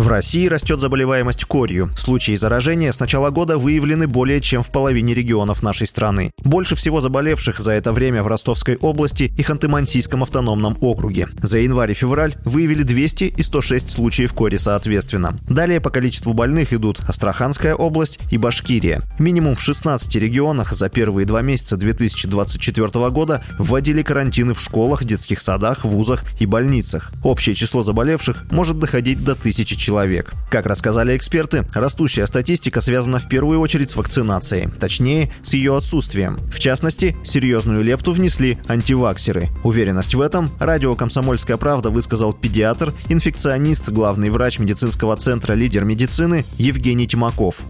В России растет заболеваемость корью. Случаи заражения с начала года выявлены более чем в половине регионов нашей страны. Больше всего заболевших за это время в Ростовской области и Ханты-Мансийском автономном округе. За январь и февраль выявили 200 и 106 случаев кори соответственно. Далее по количеству больных идут Астраханская область и Башкирия. Минимум в 16 регионах за первые два месяца 2024 года вводили карантины в школах, детских садах, вузах и больницах. Общее число заболевших может доходить до тысячи человек человек. Как рассказали эксперты, растущая статистика связана в первую очередь с вакцинацией, точнее, с ее отсутствием. В частности, серьезную лепту внесли антиваксеры. Уверенность в этом радио «Комсомольская правда» высказал педиатр, инфекционист, главный врач медицинского центра «Лидер медицины» Евгений Тимаков.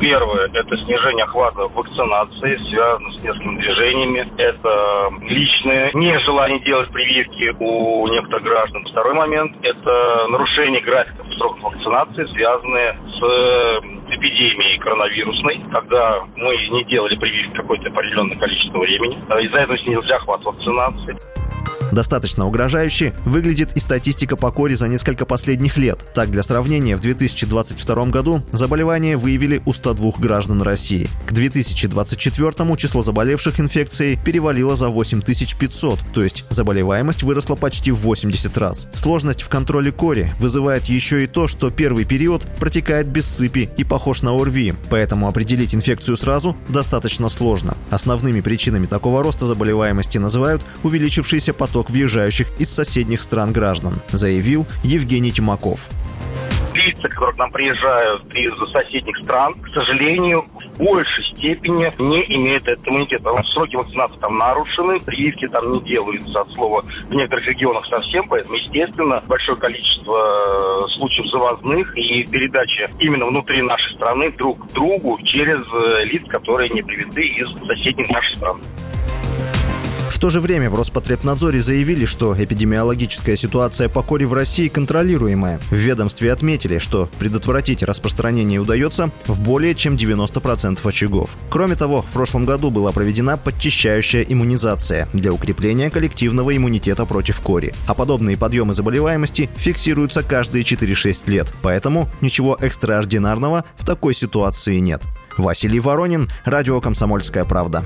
Первое – это снижение охвата вакцинации, связано с несколькими движениями. Это личное нежелание делать прививки у некоторых граждан. Второй момент – это нарушение графиков сроков вакцинации, связанные с э, эпидемией коронавирусной, когда мы не делали прививки какое-то определенное количество времени. Из-за этого снизился охват вакцинации. Достаточно угрожающе выглядит и статистика по коре за несколько последних лет. Так, для сравнения, в 2022 году заболевание выявили у 102 граждан России. К 2024 число заболевших инфекцией перевалило за 8500, то есть заболеваемость выросла почти в 80 раз. Сложность в контроле кори вызывает еще и то, что первый период протекает без сыпи и похож на ОРВИ, поэтому определить инфекцию сразу достаточно сложно. Основными причинами такого роста заболеваемости называют увеличившийся поток поток въезжающих из соседних стран граждан, заявил Евгений Тимаков лица, которые к нам приезжают из соседних стран, к сожалению, в большей степени не имеют этот иммунитет. Сроки вакцинации там нарушены, прививки там не делаются от слова в некоторых регионах совсем, поэтому, естественно, большое количество э, случаев завозных и передачи именно внутри нашей страны друг к другу через э, лиц, которые не привиты из соседних наших стран то же время в Роспотребнадзоре заявили, что эпидемиологическая ситуация по коре в России контролируемая. В ведомстве отметили, что предотвратить распространение удается в более чем 90% очагов. Кроме того, в прошлом году была проведена подчищающая иммунизация для укрепления коллективного иммунитета против кори. А подобные подъемы заболеваемости фиксируются каждые 4-6 лет. Поэтому ничего экстраординарного в такой ситуации нет. Василий Воронин, Радио «Комсомольская правда».